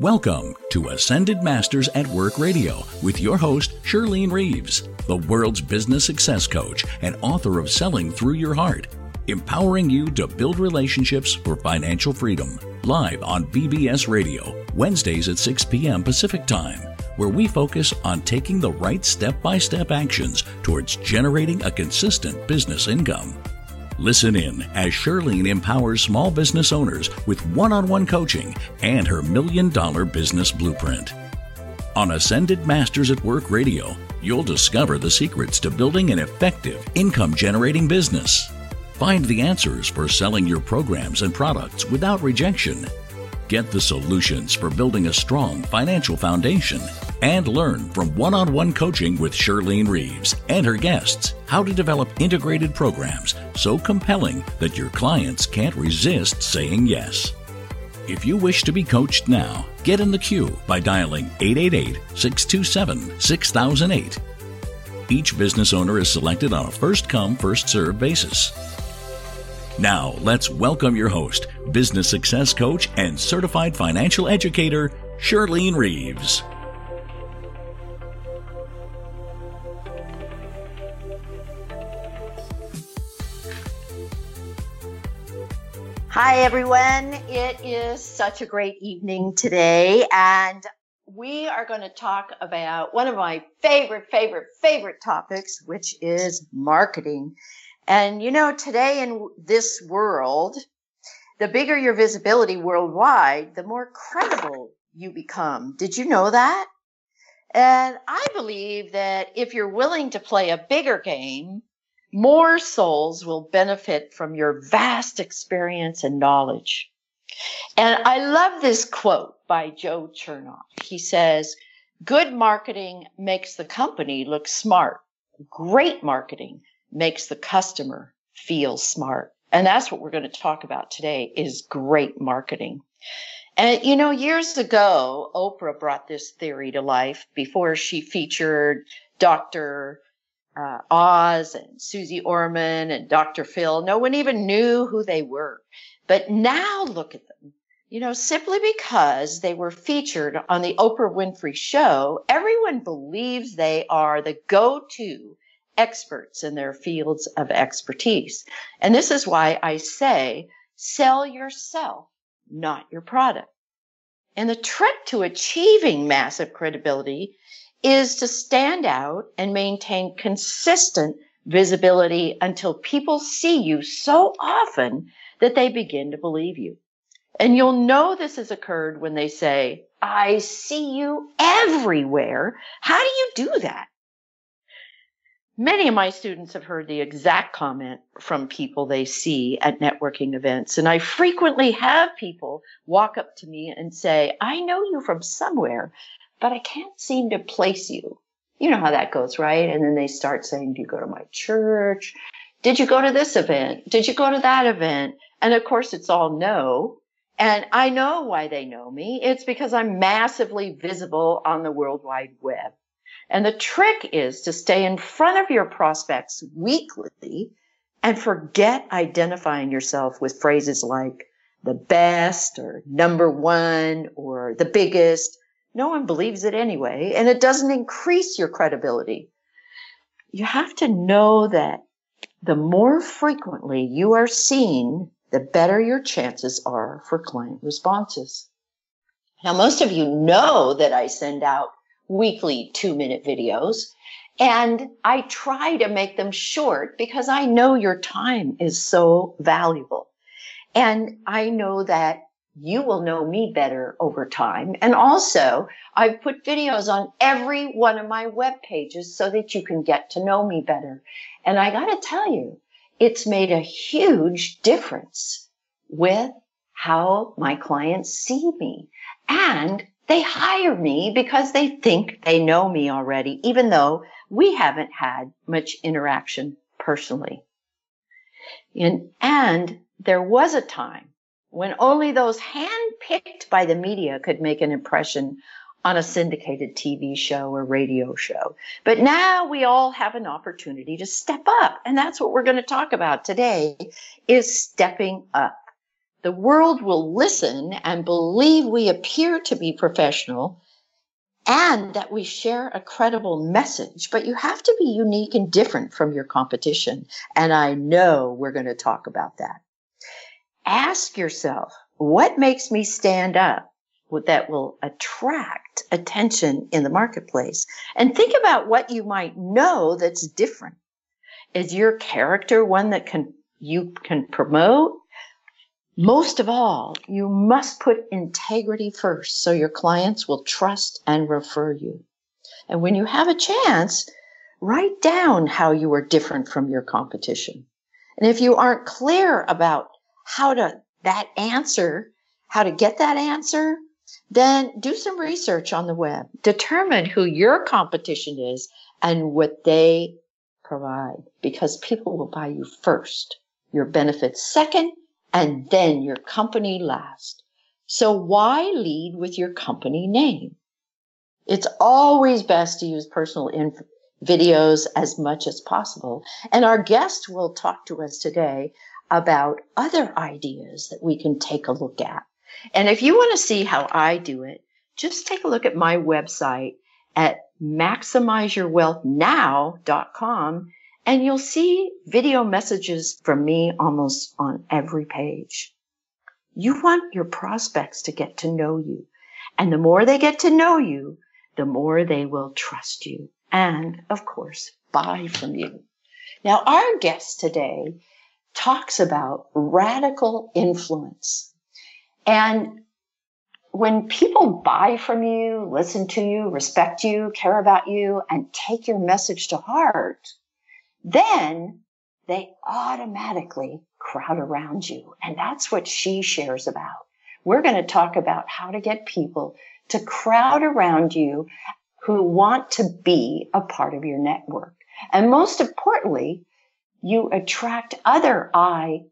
Welcome to Ascended Masters at Work Radio with your host, Shirlene Reeves, the world's business success coach and author of Selling Through Your Heart, empowering you to build relationships for financial freedom. Live on BBS Radio, Wednesdays at 6 p.m. Pacific Time, where we focus on taking the right step by step actions towards generating a consistent business income. Listen in as Shirlene empowers small business owners with one on one coaching and her million dollar business blueprint. On Ascended Masters at Work Radio, you'll discover the secrets to building an effective income generating business. Find the answers for selling your programs and products without rejection. Get the solutions for building a strong financial foundation and learn from one on one coaching with Shirlene Reeves and her guests how to develop integrated programs so compelling that your clients can't resist saying yes. If you wish to be coached now, get in the queue by dialing 888 627 6008. Each business owner is selected on a first come, first served basis. Now, let's welcome your host, business success coach, and certified financial educator, Shirlene Reeves. Hi, everyone. It is such a great evening today, and we are going to talk about one of my favorite, favorite, favorite topics, which is marketing. And you know, today in this world, the bigger your visibility worldwide, the more credible you become. Did you know that? And I believe that if you're willing to play a bigger game, more souls will benefit from your vast experience and knowledge. And I love this quote by Joe Chernov. He says, good marketing makes the company look smart. Great marketing makes the customer feel smart. And that's what we're going to talk about today is great marketing. And you know, years ago, Oprah brought this theory to life before she featured Dr uh, Oz and Susie Orman and Dr. Phil. No one even knew who they were. But now look at them. You know, simply because they were featured on the Oprah Winfrey show, everyone believes they are the go-to experts in their fields of expertise. And this is why I say sell yourself, not your product. And the trick to achieving massive credibility is to stand out and maintain consistent visibility until people see you so often that they begin to believe you. And you'll know this has occurred when they say, I see you everywhere. How do you do that? Many of my students have heard the exact comment from people they see at networking events. And I frequently have people walk up to me and say, I know you from somewhere but I can't seem to place you. You know how that goes, right? And then they start saying, do you go to my church? Did you go to this event? Did you go to that event? And of course, it's all no. And I know why they know me. It's because I'm massively visible on the World Wide Web. And the trick is to stay in front of your prospects weekly and forget identifying yourself with phrases like the best or number one or the biggest no one believes it anyway, and it doesn't increase your credibility. You have to know that the more frequently you are seen, the better your chances are for client responses. Now, most of you know that I send out weekly two minute videos and I try to make them short because I know your time is so valuable. And I know that you will know me better over time. And also, I've put videos on every one of my web pages so that you can get to know me better. And I got to tell you, it's made a huge difference with how my clients see me. And they hire me because they think they know me already, even though we haven't had much interaction personally. And, and there was a time when only those handpicked by the media could make an impression on a syndicated TV show or radio show. But now we all have an opportunity to step up. And that's what we're going to talk about today is stepping up. The world will listen and believe we appear to be professional and that we share a credible message, but you have to be unique and different from your competition. And I know we're going to talk about that. Ask yourself, what makes me stand up that will attract attention in the marketplace? And think about what you might know that's different. Is your character one that can you can promote? Most of all, you must put integrity first so your clients will trust and refer you. And when you have a chance, write down how you are different from your competition. And if you aren't clear about how to that answer, how to get that answer, then do some research on the web. Determine who your competition is and what they provide because people will buy you first, your benefits second, and then your company last. So why lead with your company name? It's always best to use personal inf- videos as much as possible. And our guest will talk to us today about other ideas that we can take a look at. And if you want to see how I do it, just take a look at my website at maximizeyourwealthnow.com and you'll see video messages from me almost on every page. You want your prospects to get to know you. And the more they get to know you, the more they will trust you and, of course, buy from you. Now, our guest today talks about radical influence. And when people buy from you, listen to you, respect you, care about you, and take your message to heart, then they automatically crowd around you. And that's what she shares about. We're going to talk about how to get people to crowd around you who want to be a part of your network. And most importantly, you attract other eye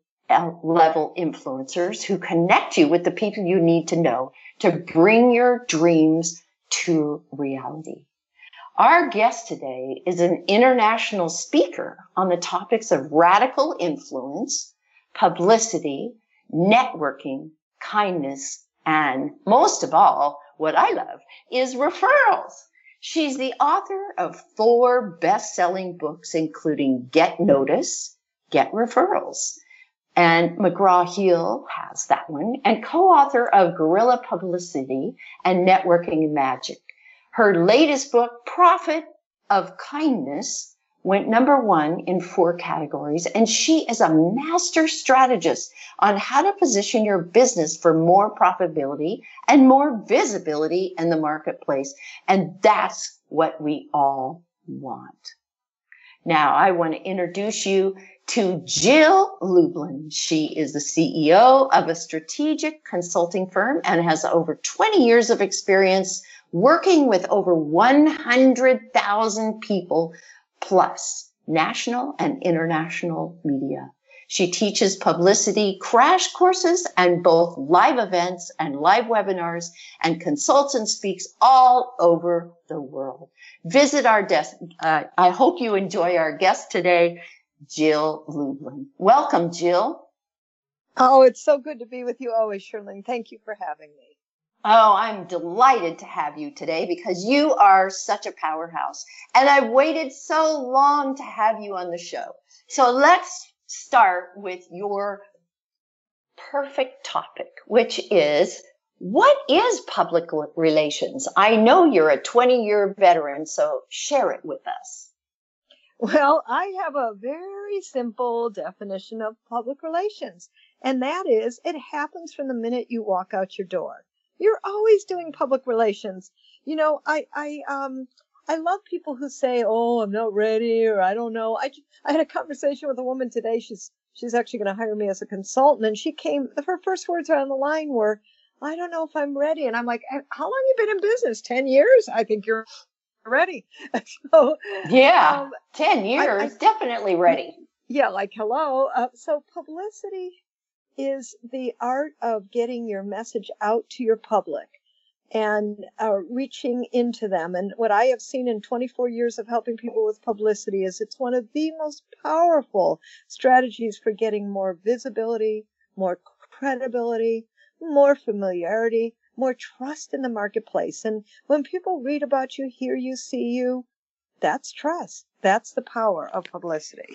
level influencers who connect you with the people you need to know to bring your dreams to reality. Our guest today is an international speaker on the topics of radical influence, publicity, networking, kindness, and most of all, what I love is referrals. She's the author of four best-selling books, including Get Notice, Get Referrals. And McGraw-Hill has that one and co-author of Guerrilla Publicity and Networking Magic. Her latest book, Profit of Kindness, went number one in four categories. And she is a master strategist on how to position your business for more profitability and more visibility in the marketplace. And that's what we all want. Now I want to introduce you to Jill Lublin. She is the CEO of a strategic consulting firm and has over 20 years of experience working with over 100,000 people plus national and international media. She teaches publicity crash courses and both live events and live webinars and consults and speaks all over the world. Visit our desk. Uh, I hope you enjoy our guest today, Jill Lublin. Welcome, Jill. Oh, it's so good to be with you always, Shirley. Thank you for having me. Oh, I'm delighted to have you today because you are such a powerhouse. And I've waited so long to have you on the show. So let's start with your perfect topic, which is what is public relations? I know you're a 20 year veteran, so share it with us. Well, I have a very simple definition of public relations, and that is it happens from the minute you walk out your door. You're always doing public relations. You know, I, I, um, I love people who say, "Oh, I'm not ready," or "I don't know." I, I had a conversation with a woman today. She's she's actually going to hire me as a consultant, and she came. Her first words on the line were, "I don't know if I'm ready." And I'm like, "How long you been in business? Ten years? I think you're ready." so yeah, um, ten years, I, I, definitely ready. Yeah, like hello. Uh, so publicity is the art of getting your message out to your public and uh, reaching into them. And what I have seen in 24 years of helping people with publicity is it's one of the most powerful strategies for getting more visibility, more credibility, more familiarity, more trust in the marketplace. And when people read about you, hear you, see you, that's trust. That's the power of publicity.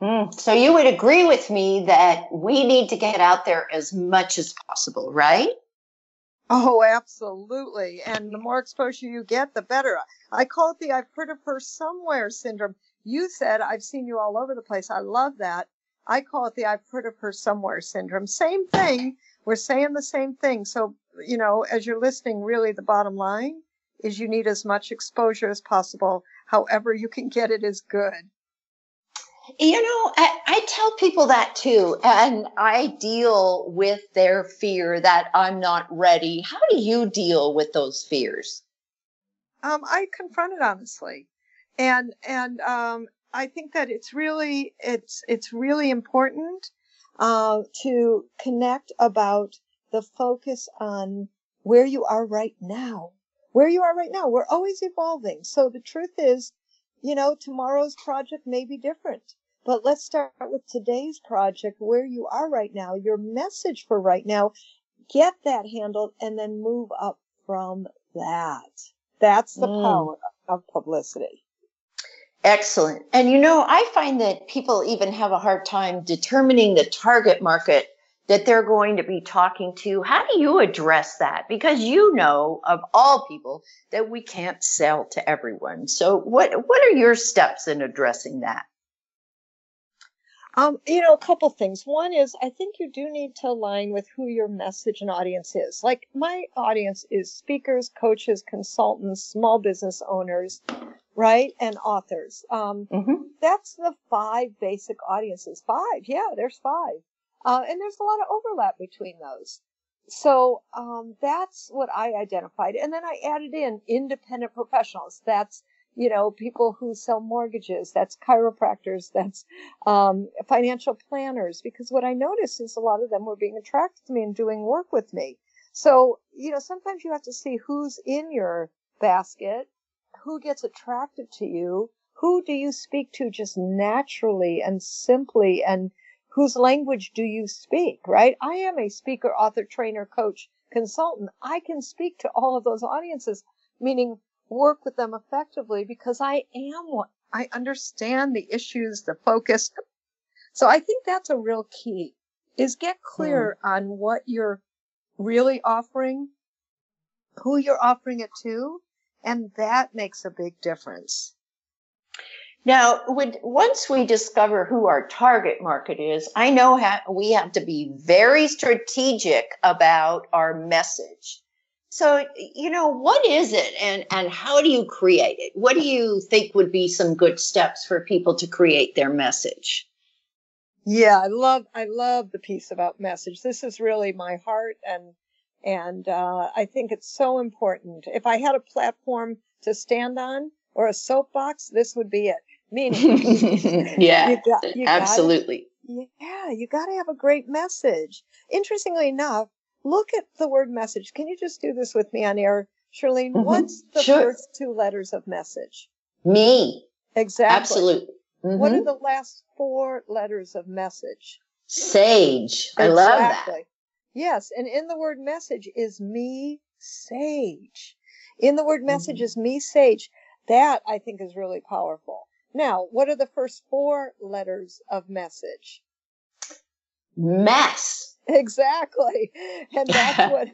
Mm, so you would agree with me that we need to get out there as much as possible, right? Oh, absolutely. And the more exposure you get, the better. I call it the I've heard of her somewhere syndrome. You said I've seen you all over the place. I love that. I call it the I've heard of her somewhere syndrome. Same thing. We're saying the same thing. So, you know, as you're listening, really the bottom line is you need as much exposure as possible. However you can get it is good. You know, I, I, tell people that too, and I deal with their fear that I'm not ready. How do you deal with those fears? Um, I confront it honestly, and and um, I think that it's really it's it's really important uh, to connect about the focus on where you are right now. Where you are right now, we're always evolving. So the truth is, you know, tomorrow's project may be different. But let's start with today's project, where you are right now, your message for right now. Get that handled and then move up from that. That's the mm. power of publicity. Excellent. And you know, I find that people even have a hard time determining the target market that they're going to be talking to. How do you address that? Because you know of all people that we can't sell to everyone. So what what are your steps in addressing that? Um, you know, a couple things. One is I think you do need to align with who your message and audience is. Like my audience is speakers, coaches, consultants, small business owners, right? And authors. Um, mm-hmm. that's the five basic audiences. Five. Yeah, there's five. Uh, and there's a lot of overlap between those. So um, that's what I identified. And then I added in independent professionals. That's you know, people who sell mortgages, that's chiropractors, that's um, financial planners, because what I noticed is a lot of them were being attracted to me and doing work with me. So, you know, sometimes you have to see who's in your basket, who gets attracted to you, who do you speak to just naturally and simply, and whose language do you speak, right? I am a speaker, author, trainer, coach, consultant. I can speak to all of those audiences, meaning work with them effectively because I am what I understand the issues, the focus. So I think that's a real key is get clear mm. on what you're really offering, who you're offering it to, and that makes a big difference. Now, once we discover who our target market is, I know we have to be very strategic about our message. So, you know, what is it and, and how do you create it? What do you think would be some good steps for people to create their message? Yeah, I love, I love the piece about message. This is really my heart and, and, uh, I think it's so important. If I had a platform to stand on or a soapbox, this would be it. Meaning, yeah, you got, you absolutely. Gotta, yeah, you got to have a great message. Interestingly enough, look at the word message. Can you just do this with me on air, Shirlene? Mm-hmm. What's the sure. first two letters of message? Me. Exactly. Absolutely. Mm-hmm. What are the last four letters of message? Sage. Exactly. I love that. Yes, and in the word message is me sage. In the word message mm-hmm. is me sage. That I think is really powerful. Now, what are the first four letters of message? Mess. Exactly. And that's what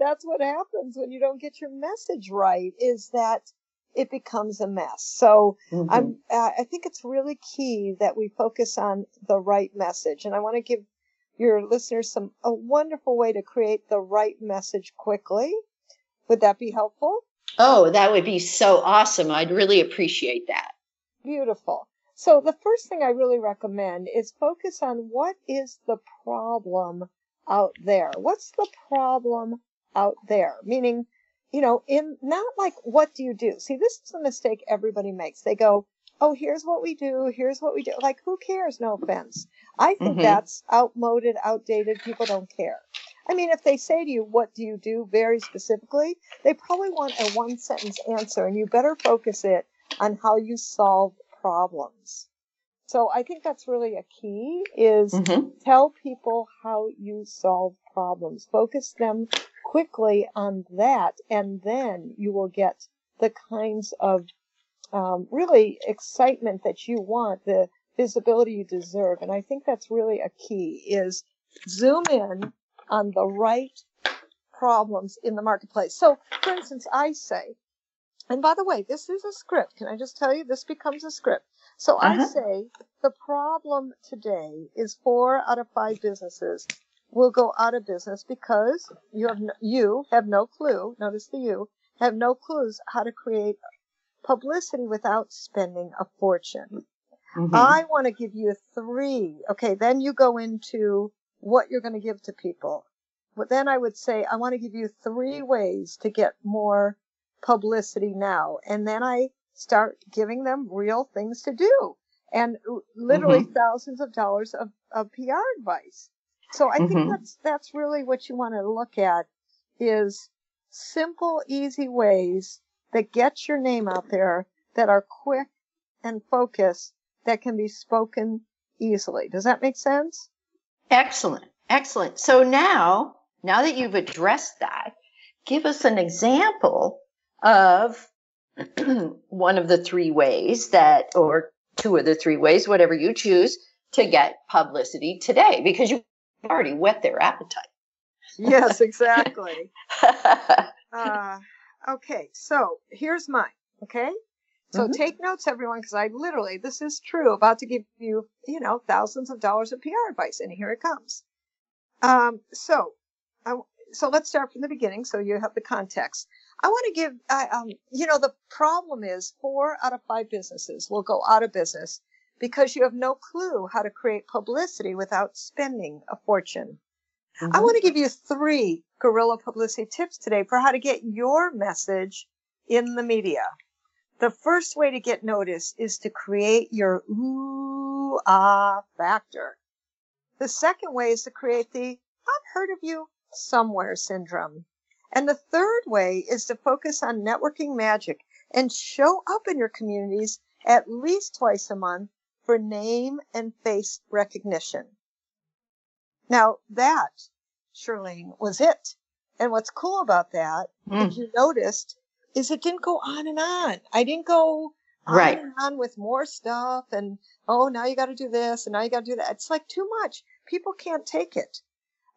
that's what happens when you don't get your message right is that it becomes a mess. So mm-hmm. I'm I think it's really key that we focus on the right message. And I want to give your listeners some a wonderful way to create the right message quickly. Would that be helpful? Oh, that would be so awesome. I'd really appreciate that. Beautiful. So the first thing I really recommend is focus on what is the problem out there? What's the problem out there? Meaning, you know, in not like what do you do? See, this is a mistake everybody makes. They go, "Oh, here's what we do. Here's what we do." Like, who cares? No offense. I think mm-hmm. that's outmoded, outdated. People don't care. I mean, if they say to you, "What do you do?" very specifically, they probably want a one sentence answer, and you better focus it on how you solve problems. So I think that's really a key is Mm-hmm. tell people how you solve problems. Focus them quickly on that and then you will get the kinds of um, really excitement that you want, the visibility you deserve. And I think that's really a key is zoom in on the right problems in the marketplace. So for instance, I say, and by the way, this is a script. Can I just tell you, this becomes a script. So I Uh-huh. say the problem today is four out of five businesses will go out of business because you have no, you have no clue. Notice the you have no clues how to create publicity without spending a fortune. Mm-hmm. I want to give you three. Okay, then you go into what you're going to give to people. But then I would say, I want to give you three ways to get more publicity now. And then I start giving them real things to do and literally thousands of dollars of, of PR advice. So I think Mhm. that's, that's really what you want to look at is simple, easy ways that get your name out there that are quick and focused that can be spoken easily. Does that make sense? Excellent. Excellent. So now, now that you've addressed that, give us an example of one of the three ways that, or two of the three ways, whatever you choose, to get publicity today, because you've already whet their appetite. Yes, exactly. uh, okay, so here's mine. Okay, so Mhm. take notes, everyone, because I literally, this is true, about to give you, you know, thousands of dollars of PR advice, and here it comes. Um, so, I, so let's start from the beginning, so you have the context. I want to give, I, um, you know, the problem is four out of five businesses will go out of business because you have no clue how to create publicity without spending a fortune. I want to give you three guerrilla publicity tips today for how to get your message in the media. The first way to get noticed is to create your ooh ah factor. The second way is to create the I've heard of you somewhere syndrome. And the third way is to focus on networking magic and show up in your communities at least twice a month for name and face recognition. Now that, Shirlene, was it. And what's cool about that, Mm. if you noticed, is it didn't go on and on. I didn't go on Right. and on with more stuff and oh now you got to do this and now you got to do that. It's like too much. People can't take it.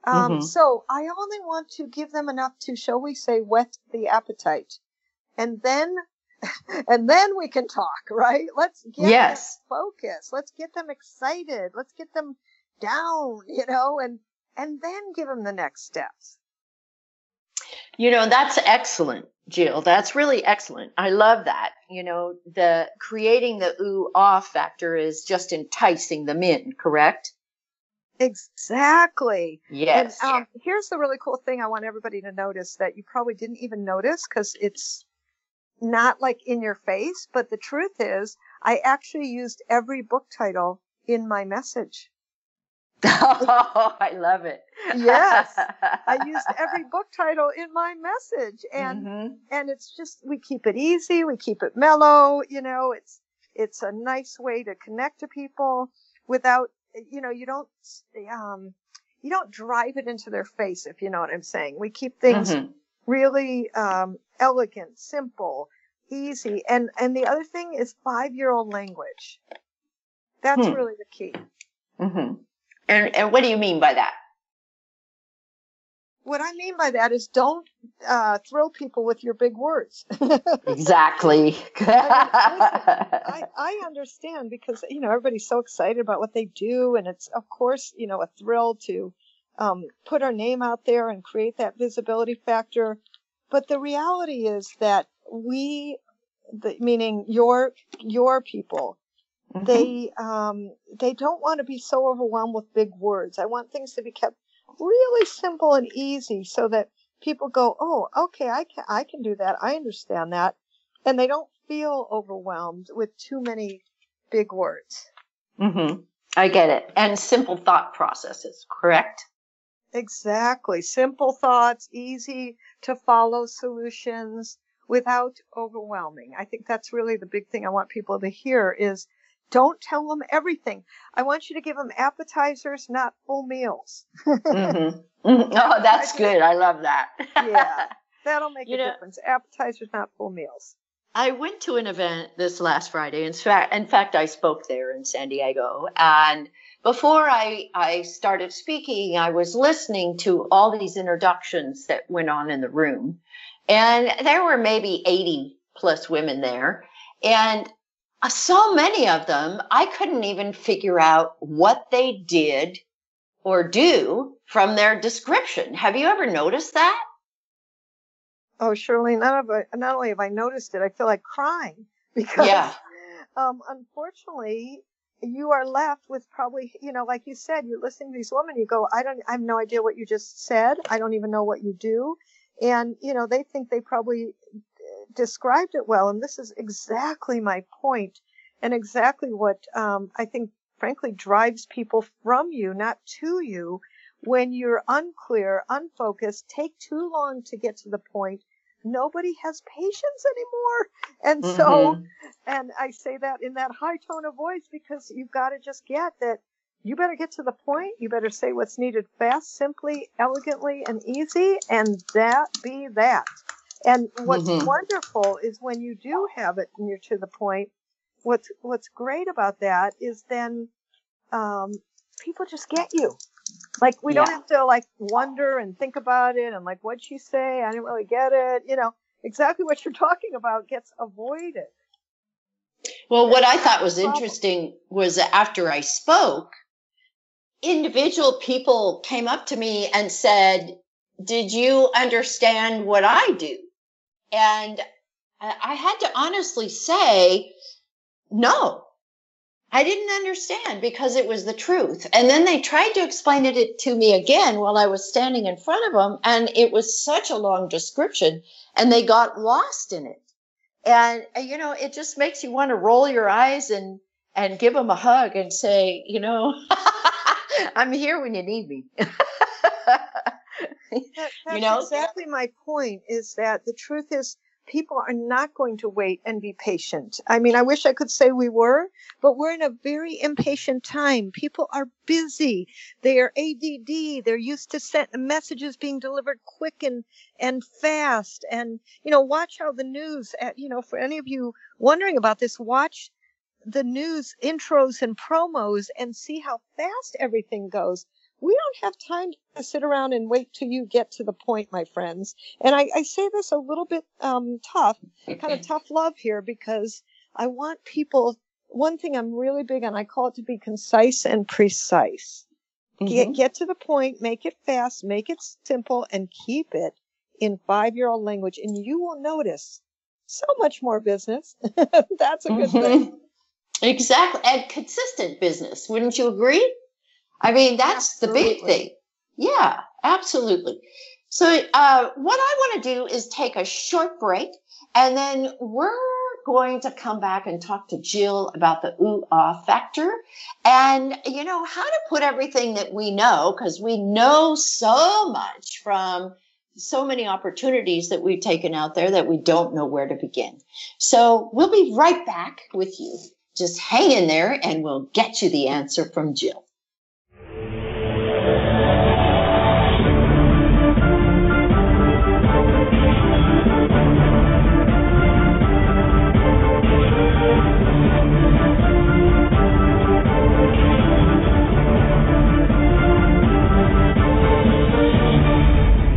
Um, Mhm. So I only want to give them enough to, shall we say, whet the appetite, and then, and then we can talk, right? Let's get Yes. them focused. Let's get them excited. Let's get them down, you know, and and then give them the next steps. You know, that's excellent, Jill. That's really excellent. I love that. You know, the creating the ooh ah factor is just enticing them in, correct? Exactly. Yes. And um, here's the really cool thing I want everybody to notice that you probably didn't even notice because it's not like in your face. But the truth is, I actually used every book title in my message. oh, I love it. Yes. I used every book title in my message, and Mhm. and it's just we keep it easy, we keep it mellow. You know, it's it's a nice way to connect to people without you know you don't um you don't drive it into their face if you know what I'm saying. We keep things Mhm. really um, elegant, simple, easy, and and the other thing is five year old language. That's Hmm. really the key. Mm-hmm. And and what do you mean by that? What I mean by that is don't uh, thrill people with your big words. Exactly. I, I understand because you know everybody's so excited about what they do, and it's of course you know a thrill to um, put our name out there and create that visibility factor. But the reality is that we, the, meaning your your people, Mhm. they um, they don't want to be so overwhelmed with big words. I want things to be kept really simple and easy so that people go, oh, okay, I can I can do that. I understand that, and they don't feel overwhelmed with too many big words. Mhm. I get it. And simple thought processes, correct? Exactly, simple thoughts, easy to follow solutions without overwhelming. I think that's really the big thing I want people to hear is Don't tell them everything. I want you to give them appetizers, not full meals. mm-hmm. Mm-hmm. Oh, that's good. I love that. yeah, that'll make you a know, difference. Appetizers, not full meals. I went to an event this last Friday. In fact, in fact, I spoke there in San Diego. And before I, I started speaking, I was listening to all these introductions that went on in the room. And there were maybe 80 plus women there. And so many of them, I couldn't even figure out what they did or do from their description. Have you ever noticed that? Oh, Shirley, not, of, not only have I noticed it, I feel like crying because, yeah. um, unfortunately, you are left with probably, you know, like you said, you're listening to these women, you go, I don't, I have no idea what you just said. I don't even know what you do. And, you know, they think they probably uh, described it well. And this is exactly my point and exactly what, um, I think frankly drives people from you, not to you when you're unclear, unfocused, take too long to get to the point, nobody has patience anymore. And mm-hmm. so, and I say that in that high tone of voice because you've got to just get that you better get to the point. You better say what's needed fast, simply, elegantly, and easy, and that be that. And what's mm-hmm. wonderful is when you do have it and you're to the point, what's, what's great about that is then, um, people just get you. Like we yeah. don't have to like wonder and think about it and like what'd she say? I didn't really get it. You know, exactly what you're talking about gets avoided. Well, what I thought was interesting was that after I spoke, individual people came up to me and said, Did you understand what I do? And I had to honestly say, No, I didn't understand because it was the truth. And then they tried to explain it to me again while I was standing in front of them. And it was such a long description and they got lost in it. And, you know, it just makes you want to roll your eyes and, and give them a hug and say, you know, I'm here when you need me. that, you know, exactly my point is that the truth is people are not going to wait and be patient. I mean, I wish I could say we were, but we're in a very impatient time. People are busy. They are ADD. They're used to sent messages being delivered quick and, and fast. And, you know, watch how the news, at, you know, for any of you wondering about this, watch the news intros and promos and see how fast everything goes we don't have time to sit around and wait till you get to the point, my friends. And I, I say this a little bit um, tough, kind of tough love here, because I want people. One thing I'm really big on, I call it to be concise and precise. Mm-hmm. Get get to the point, make it fast, make it simple, and keep it in five year old language, and you will notice so much more business. That's a good mm-hmm. thing. Exactly, and consistent business. Wouldn't you agree? I mean, that's absolutely. the big thing. Yeah, absolutely. So, uh, what I want to do is take a short break and then we're going to come back and talk to Jill about the ooh ah factor and, you know, how to put everything that we know, because we know so much from so many opportunities that we've taken out there that we don't know where to begin. So we'll be right back with you. Just hang in there and we'll get you the answer from Jill.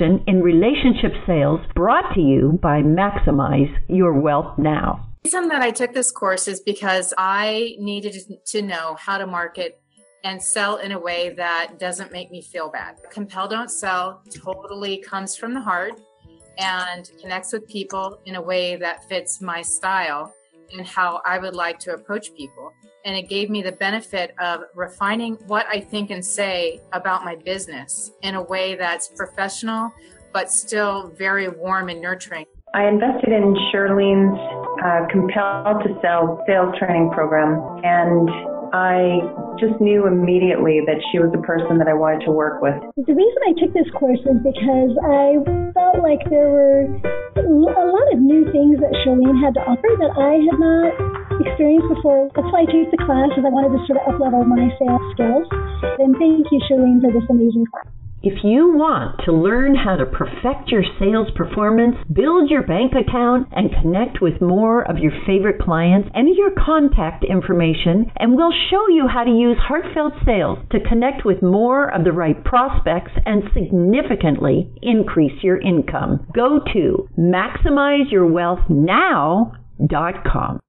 in relationship sales brought to you by Maximize Your Wealth Now. The reason that I took this course is because I needed to know how to market and sell in a way that doesn't make me feel bad. Compel Don't Sell totally comes from the heart and connects with people in a way that fits my style and how I would like to approach people. And it gave me the benefit of refining what I think and say about my business in a way that's professional but still very warm and nurturing. I invested in Shirlene's uh, Compel Don't Sell sales training program, and I just knew immediately that she was the person that I wanted to work with. The reason I took this course was because I felt like there were a lot of new things that Shirlene had to offer that I had not experienced before. That's why I took the class, is I wanted to sort of uplevel my sales skills. And thank you, Shirlene, for this amazing class. If you want to learn how to perfect your sales performance, build your bank account, and connect with more of your favorite clients, enter your contact information, and we'll show you how to use heartfelt sales to connect with more of the right prospects and significantly increase your income. Go to maximizeyourwealthnow.com.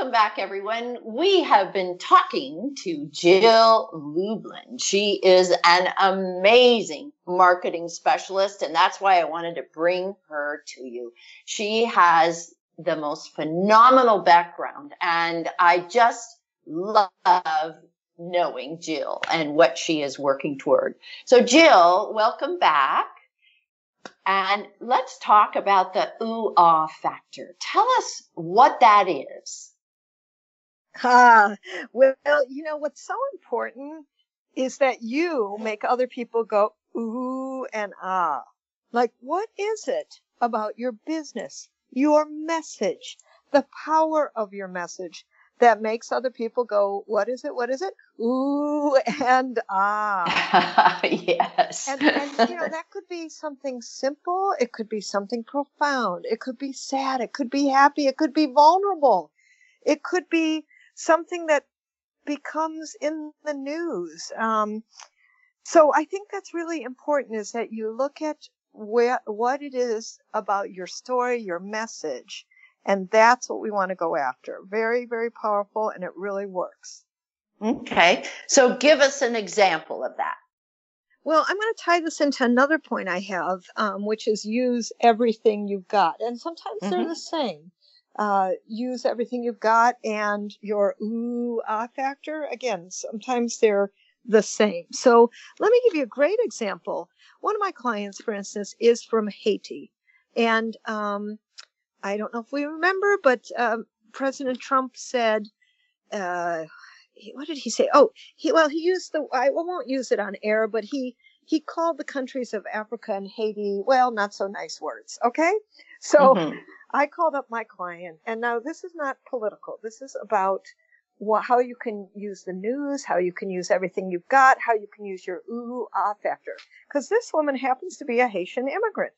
Welcome back, everyone. We have been talking to Jill Lublin. She is an amazing marketing specialist, and that's why I wanted to bring her to you. She has the most phenomenal background, and I just love knowing Jill and what she is working toward. So, Jill, welcome back. And let's talk about the ooh ah factor. Tell us what that is. Ah, well, you know what's so important is that you make other people go ooh and ah. Like, what is it about your business, your message, the power of your message that makes other people go, what is it? What is it? Ooh and ah. yes. And, and, you know, that could be something simple. It could be something profound. It could be sad. It could be happy. It could be vulnerable. It could be something that becomes in the news. Um, so I think that's really important is that you look at where, what it is about your story, your message, and that's what we want to go after. Very, very powerful and it really works. Okay. So give us an example of that. Well, I'm going to tie this into another point I have, um, which is use everything you've got. And sometimes mm-hmm. they're the same. Uh, use everything you've got and your ooh ah factor. Again, sometimes they're the same. So let me give you a great example. One of my clients, for instance, is from Haiti. And um, I don't know if we remember, but um, President Trump said, uh, what did he say? Oh, he well he used the I won't use it on air, but he he called the countries of Africa and Haiti well not so nice words. Okay, so mm-hmm. I called up my client, and now this is not political. This is about what, how you can use the news, how you can use everything you've got, how you can use your ooh ah factor. Because this woman happens to be a Haitian immigrant.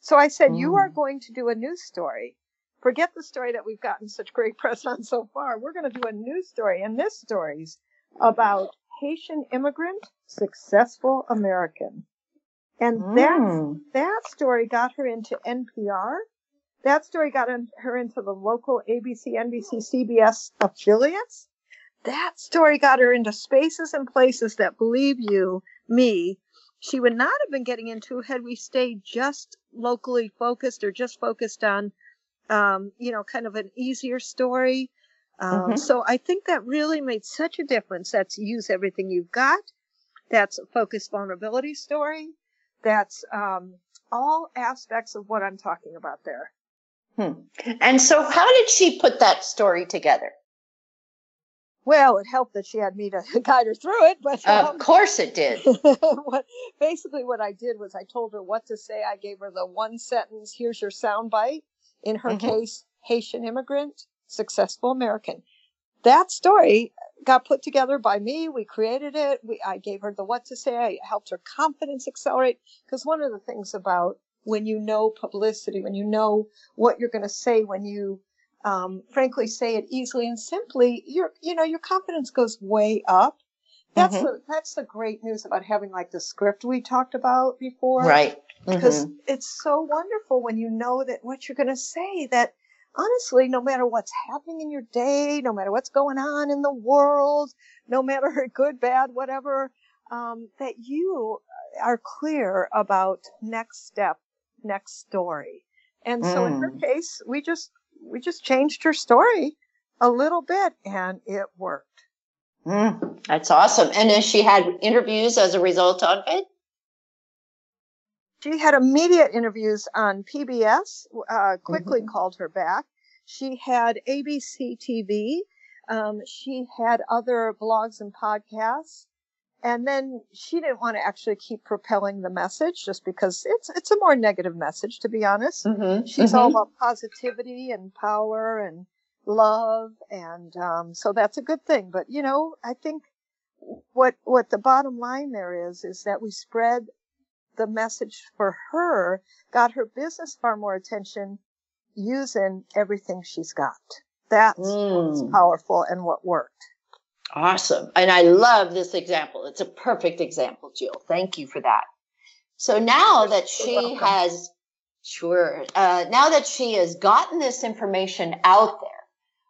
So I said, mm. you are mm. going to do a news story. Forget the story that we've gotten such great press on so far. We're going to do a news story. And this story's about Haitian immigrant, successful American. And mm. that, that story got her into NPR. That story got in, her into the local ABC, NBC, CBS affiliates. That story got her into spaces and places that, believe you, me, she would not have been getting into had we stayed just locally focused or just focused on, um, you know, kind of an easier story. Um, mm-hmm. So I think that really made such a difference. That's use everything you've got. That's a focused vulnerability story. That's um, all aspects of what I'm talking about there. Hmm. And so, how did she put that story together? Well, it helped that she had me to guide her through it, but um, of course it did. what, basically, what I did was I told her what to say. I gave her the one sentence. Here's your soundbite. In her mm-hmm. case, Haitian immigrant, successful American. That story got put together by me. We created it. We, I gave her the what to say. I helped her confidence accelerate. Because one of the things about when you know publicity, when you know what you're going to say, when you um, frankly say it easily and simply, your you know your confidence goes way up. That's mm-hmm. the that's the great news about having like the script we talked about before, right? Because mm-hmm. it's so wonderful when you know that what you're going to say that honestly, no matter what's happening in your day, no matter what's going on in the world, no matter good, bad, whatever, um, that you are clear about next step, next story. And so mm. in her case, we just, we just changed her story a little bit and it worked. Mm, that's awesome. And has she had interviews as a result of it? She had immediate interviews on PBS, uh, quickly mm-hmm. called her back. She had ABC TV. Um, she had other blogs and podcasts. And then she didn't want to actually keep propelling the message just because it's it's a more negative message, to be honest. Mm-hmm. She's mm-hmm. all about positivity and power and love, and um, so that's a good thing. But you know, I think what what the bottom line there is is that we spread the message for her, got her business far more attention using everything she's got. That's mm. what's powerful and what worked. Awesome. And I love this example. It's a perfect example, Jill. Thank you for that. So now that she has, sure, uh, now that she has gotten this information out there,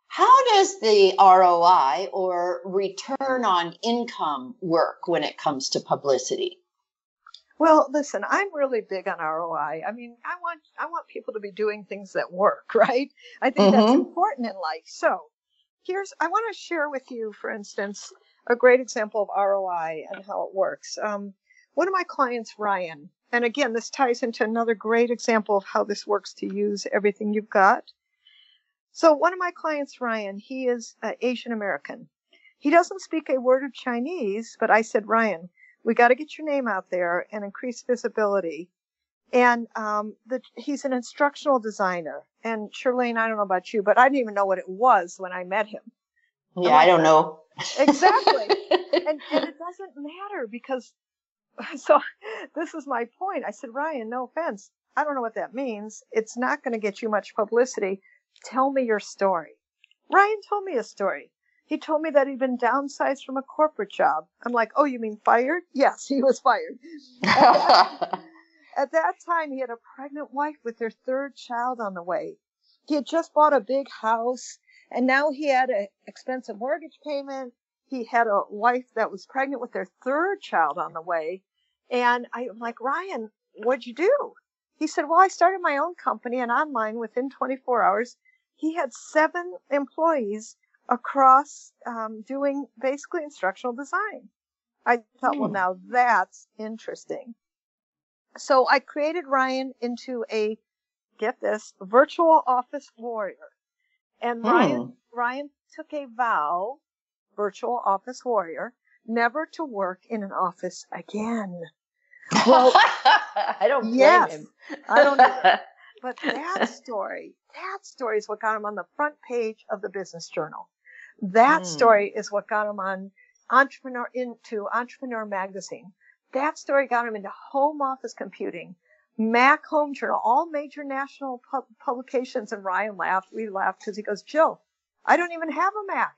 how does the ROI or return on income work when it comes to publicity? Well, listen, I'm really big on ROI. I mean, I want I want people to be doing things that work, right? I think mm-hmm. that's important in life. So, here's I want to share with you, for instance, a great example of ROI and how it works. Um, one of my clients, Ryan, and again, this ties into another great example of how this works to use everything you've got. So, one of my clients, Ryan, he is uh, Asian American. He doesn't speak a word of Chinese, but I said, Ryan, we got to get your name out there and increase visibility. And um, the, he's an instructional designer. And Shirlene, I don't know about you, but I didn't even know what it was when I met him. Yeah, I don't know. exactly. and, and it doesn't matter because, so this is my point. I said, Ryan, no offense. I don't know what that means. It's not going to get you much publicity. Tell me your story. Ryan told me a story. He told me that he'd been downsized from a corporate job. I'm like, oh, you mean fired? Yes, he was fired. At that, time, he had a pregnant wife with their third child on the way. He had just bought a big house, and now he had an expensive mortgage payment. He had a wife that was pregnant with their third child on the way. And I'm like, Ryan, what'd you do? He said, well, I started my own company and online within 24 hours. He had seven employees across um, doing basically instructional design. I thought, well, hmm. now that's interesting. So I created Ryan into a, get this, virtual office warrior. And hmm. Ryan, Ryan took a vow, virtual office warrior, never to work in an office again. Well, I don't blame yes, him. I don't either. But that story, that story is what got him on the front page of the Business Journal. That mm. story is what got him on entrepreneur into Entrepreneur Magazine. That story got him into home office computing, Mac Home Journal, all major national pu- publications. And Ryan laughed. We laughed because he goes, Jill, I don't even have a Mac.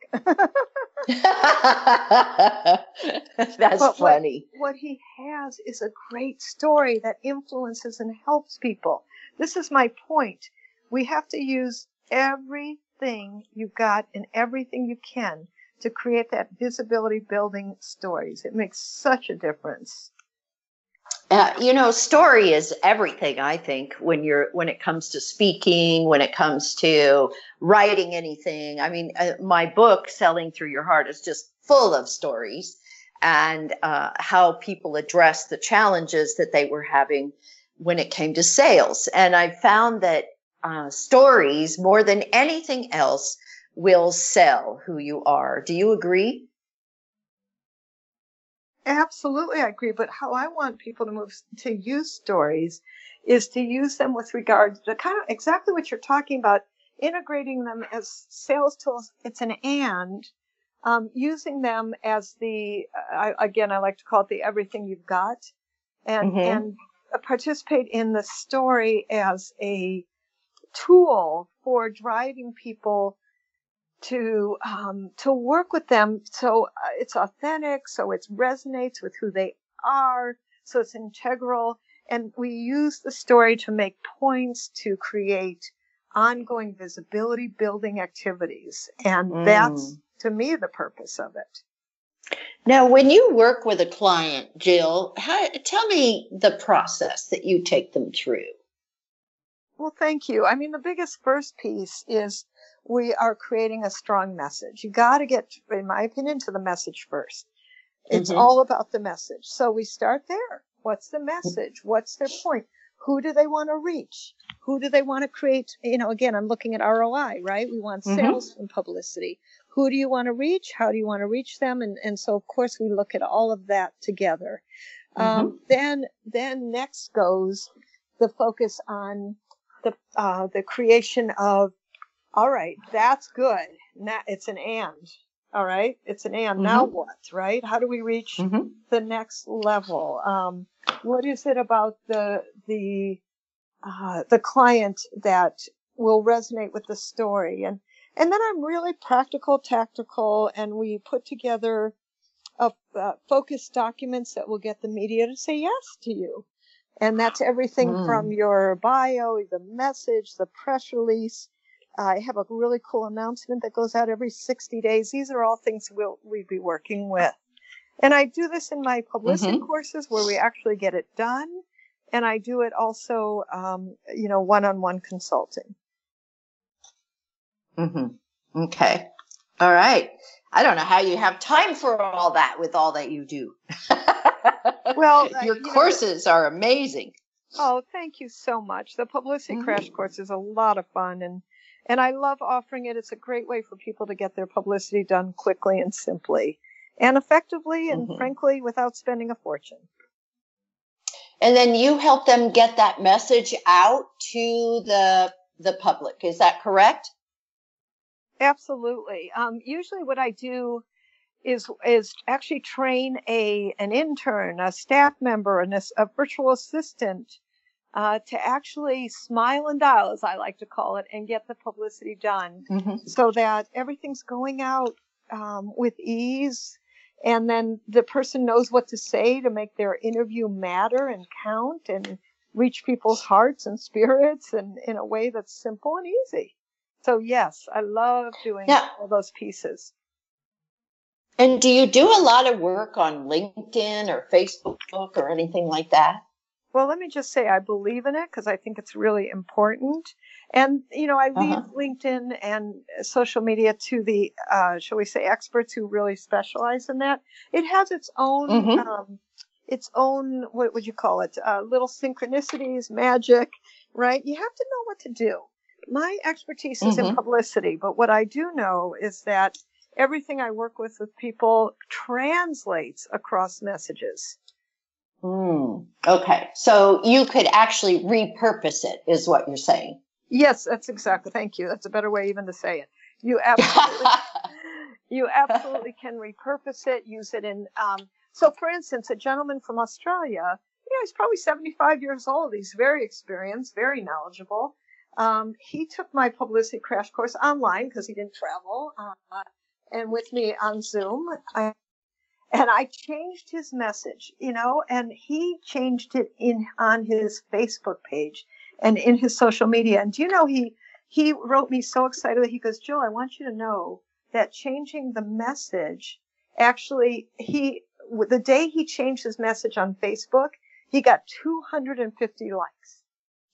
That's but funny. What, what he has is a great story that influences and helps people. This is my point. We have to use every everything you got and everything you can to create that visibility building stories. It makes such a difference. Uh, you know, story is everything. I think when you're when it comes to speaking, when it comes to writing anything. I mean, uh, my book, "Selling Through Your Heart," is just full of stories and uh, how people address the challenges that they were having when it came to sales. And I found that uh, stories more than anything else will sell who you are. Do you agree? Absolutely, I agree. But how I want people to move to use stories is to use them with regard to kind of exactly what you're talking about, integrating them as sales tools. It's an and. Um, using them as the uh, again, I like to call it the everything you've got, and mm-hmm. and participate in the story as a tool for driving people to um, to work with them so uh, it's authentic so it resonates with who they are so it's integral and we use the story to make points to create ongoing visibility building activities. And mm. that's to me the purpose of it. Now, when you work with a client, Jill, how, tell me the process that you take them through. Well, thank you. I mean, the biggest first piece is we are creating a strong message. You got to get, in my opinion, to the message first. It's mm-hmm. all about the message. So we start there. What's the message? What's their point? Who do they want to reach? Who do they want to create? You know, again, I'm looking at ROI, right? We want mm-hmm. sales mm-hmm. from publicity. Who do you want to reach? How do you want to reach them? And, and so, of course, we look at all of that together. Mm-hmm. Um, then, then next goes the focus on the, uh, the creation of, all right, that's good. Now it's an and. All right. It's an and. Mm-hmm. Now what? Right? How do we reach mm-hmm. the next level? Um, what is it about the the uh, the client that will resonate with the story? And and then I'm really practical, tactical, and we put together a, uh, focused documents that will get the media to say yes to you. And that's everything mm. from your bio, the message, the press release, I have a really cool announcement that goes out every 60 days. These are all things we'll we be working with. And I do this in my publicity mm-hmm. courses where we actually get it done. And I do it also, um, you know, one-on-one consulting. Mm-hmm. Okay. All right. I don't know how you have time for all that with all that you do. well, your uh, courses know, are amazing. Oh, thank you so much. The publicity mm-hmm. crash course is a lot of fun and and I love offering it. It's a great way for people to get their publicity done quickly and simply and effectively and mm-hmm. frankly without spending a fortune. And then you help them get that message out to the the public. Is that correct? Absolutely. Um, usually what I do is is actually train a an intern, a staff member, and a, a virtual assistant uh, to actually smile and dial, as I like to call it, and get the publicity done mm-hmm. so that everything's going out um, with ease. And then the person knows what to say to make their interview matter and count and reach people's hearts and spirits and in a way that's simple and easy. So yes, I love doing yeah. all those pieces. And do you do a lot of work on LinkedIn or Facebook or anything like that? Well, let me just say I believe in it because I think it's really important. And, you know, I leave uh-huh. LinkedIn and social media to the, uh, shall we say, experts who really specialize in that. It has its own, mm-hmm. um, its own, what would you call it? Uh, little synchronicities, magic, right? You have to know what to do. My expertise is mm-hmm. in publicity, but what I do know is that everything I work with with people translates across messages. Mm, okay. So you could actually repurpose it, is what you're saying. Yes, that's exactly. Thank you. That's a better way even to say it. You absolutely, you absolutely can repurpose it, use it in. Um, so, for instance, a gentleman from Australia, you know, he's probably 75 years old. He's very experienced, very knowledgeable. Um, he took my publicity crash course online because he didn't travel, uh, and with me on Zoom. I, and I changed his message, you know, and he changed it in on his Facebook page and in his social media. And do you know he he wrote me so excited. that He goes, Jill, I want you to know that changing the message actually he the day he changed his message on Facebook, he got 250 likes.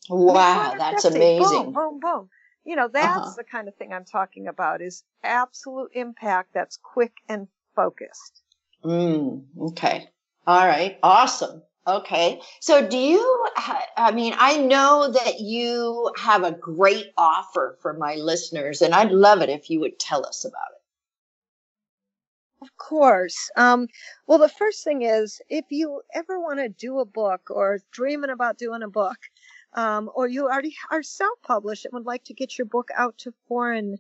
Wow, that's amazing. Boom, boom, boom. You know, that's uh-huh. the kind of thing I'm talking about is absolute impact that's quick and focused. Mm, okay. All right. Awesome. Okay. So do you, I mean, I know that you have a great offer for my listeners, and I'd love it if you would tell us about it. Of course. Um, well, the first thing is if you ever want to do a book or dreaming about doing a book, um, or you already are self published and would like to get your book out to foreign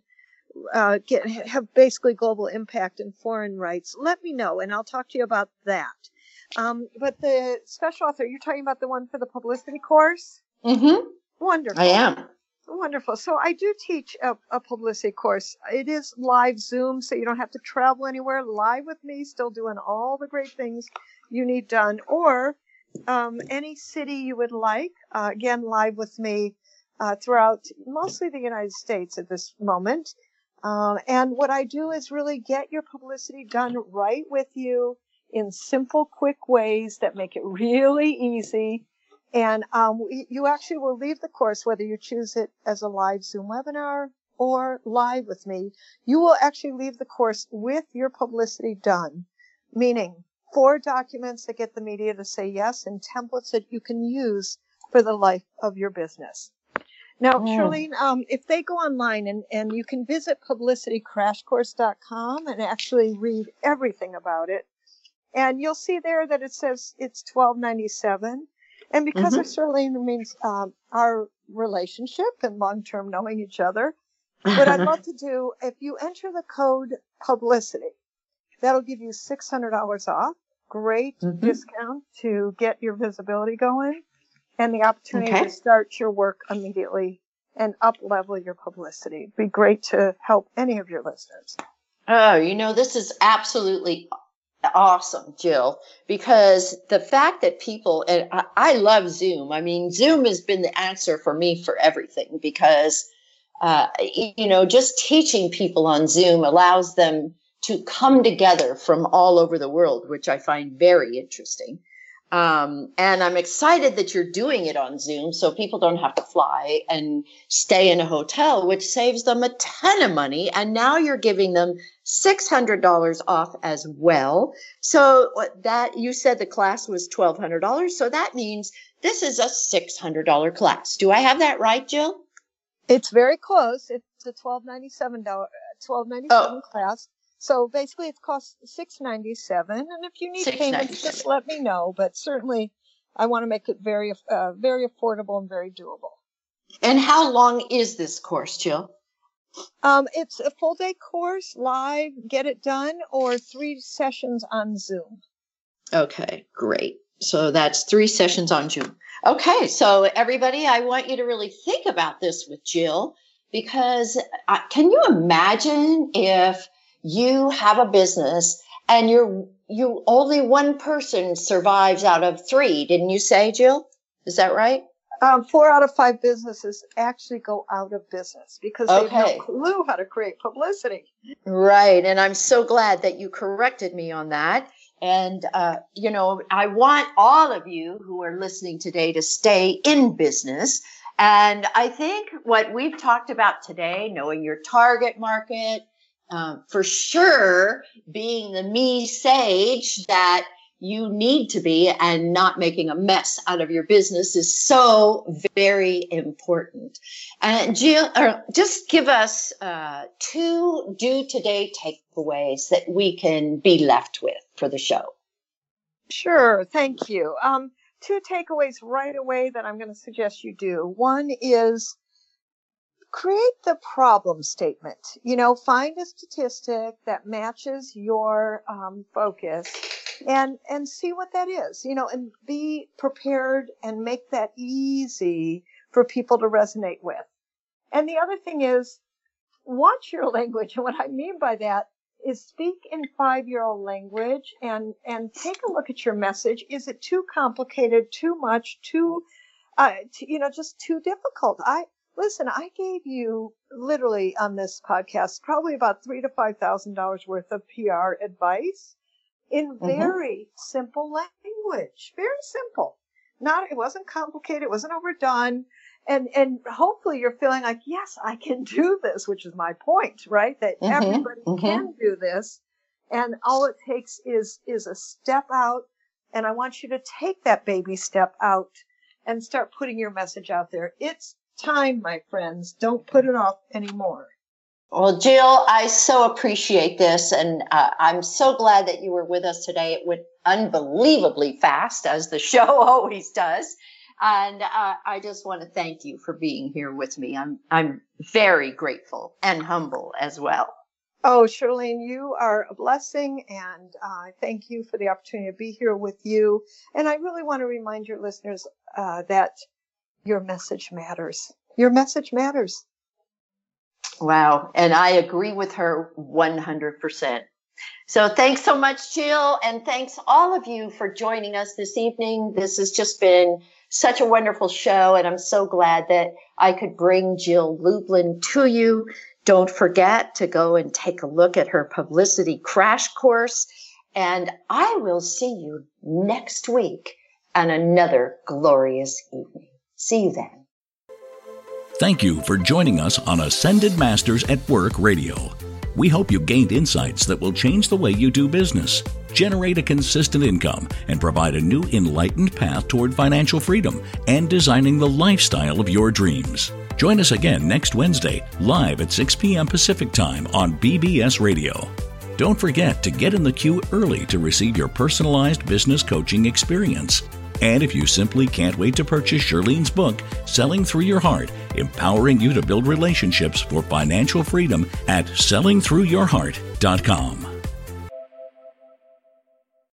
uh, get have basically global impact in foreign rights, let me know and I'll talk to you about that. Um, but the special author, you're talking about the one for the publicity course? Mm-hmm. Wonderful. I am. Wonderful. So I do teach a, a, publicity course. It is live Zoom, so you don't have to travel anywhere. Live with me, still doing all the great things you need done, or um, any city you would like. Uh, again, live with me uh, throughout mostly the United States at this moment. Um, and what I do is really get your publicity done right with you in simple, quick ways that make it really easy. And um, you actually will leave the course, whether you choose it as a live Zoom webinar or live with me, you will actually leave the course with your publicity done, meaning four documents that get the media to say yes and templates that you can use for the life of your business. Now, mm. Shirlene, um, if they go online and, and you can visit publicitycrashcourse.com and actually read everything about it, and you'll see there that it says it's twelve ninety seven. And because mm-hmm. of Shirlene it means um, our relationship and long term knowing each other, what I'd love to do, if you enter the code publicity, that'll give you $600 off. Great mm-hmm. discount to get your visibility going and the opportunity okay. to start your work immediately and up level your publicity. It'd be great to help any of your listeners. Oh, you know, this is absolutely awesome, Jill, because the fact that people, and I, I love Zoom. I mean, Zoom has been the answer for me for everything because uh, you know, just teaching people on Zoom allows them to come together from all over the world, which I find very interesting. Um, and I'm excited that you're doing it on Zoom so people don't have to fly and stay in a hotel, which saves them a ton of money. And now you're giving them $600 off as well. So that you said the class was $1,200. So that means this is a $600 class. Do I have that right, Jill? It's very close. It's a twelve ninety seven dollar twelve ninety seven oh. class. So basically, it costs six ninety seven. And if you need payments, just let me know. But certainly, I want to make it very uh, very affordable and very doable. And how long is this course, Jill? Um, it's a full day course, live, get it done, or three sessions on Zoom. Okay, great. So that's three sessions on Zoom. Okay, so everybody, I want you to really think about this with Jill because uh, can you imagine if you have a business and you're you only one person survives out of three? Didn't you say, Jill? Is that right? Um, four out of five businesses actually go out of business because they have no clue how to create publicity. Right, and I'm so glad that you corrected me on that. And, uh, you know, I want all of you who are listening today to stay in business. And I think what we've talked about today, knowing your target market, uh, for sure being the me sage that you need to be and not making a mess out of your business is so very important. And Jill, just give us uh, two do today takeaways that we can be left with for the show. Sure, thank you. Um, two takeaways right away that I'm going to suggest you do. One is create the problem statement. You know, find a statistic that matches your um, focus and and see what that is you know and be prepared and make that easy for people to resonate with. And the other thing is watch your language. And what i mean by that is speak in five year old language and and take a look at your message. Is it too complicated too much too uh, you know just too difficult? I listen i gave you literally on this podcast probably about three to five thousand dollars worth of pr advice in mm-hmm. very mm-hmm. simple language, very simple. Not, it wasn't complicated. It wasn't overdone. And, and hopefully you're feeling like, yes, I can do this, which is my point, right? That mm-hmm. everybody mm-hmm. can do this. And all it takes is, is a step out. And I want you to take that baby step out and start putting your message out there. It's time, my friends. Don't put it off anymore. Well, Jill, I so appreciate this, and uh, I'm so glad that you were with us today. It went unbelievably fast, as the show always does, and uh, I just want to thank you for being here with me. I'm I'm very grateful and humble as well. Oh, Shirlene, you are a blessing, and uh, thank you for the opportunity to be here with you. And I really want to remind your listeners uh, that your message matters. Your message matters. Wow. And I agree with her 100%. So thanks so much, Jill. And thanks all of you for joining us this evening. This has just been such a wonderful show, and I'm so glad that I could bring Jill Lublin to you. Don't forget to go and take a look at her publicity crash course. And I will see you next week on another glorious evening. See you then. Thank you for joining us on Ascended Masters at Work Radio. We hope you gained insights that will change the way you do business, generate a consistent income, and provide a new enlightened path toward financial freedom and designing the lifestyle of your dreams. Join us again next Wednesday, live at 6 p.m. Pacific Time on BBS Radio. Don't forget to get in the queue early to receive your personalized business coaching experience. And if you simply can't wait to purchase Shirlene's book, Selling Through Your Heart, empowering you to build relationships for financial freedom at sellingthroughyourheart.com.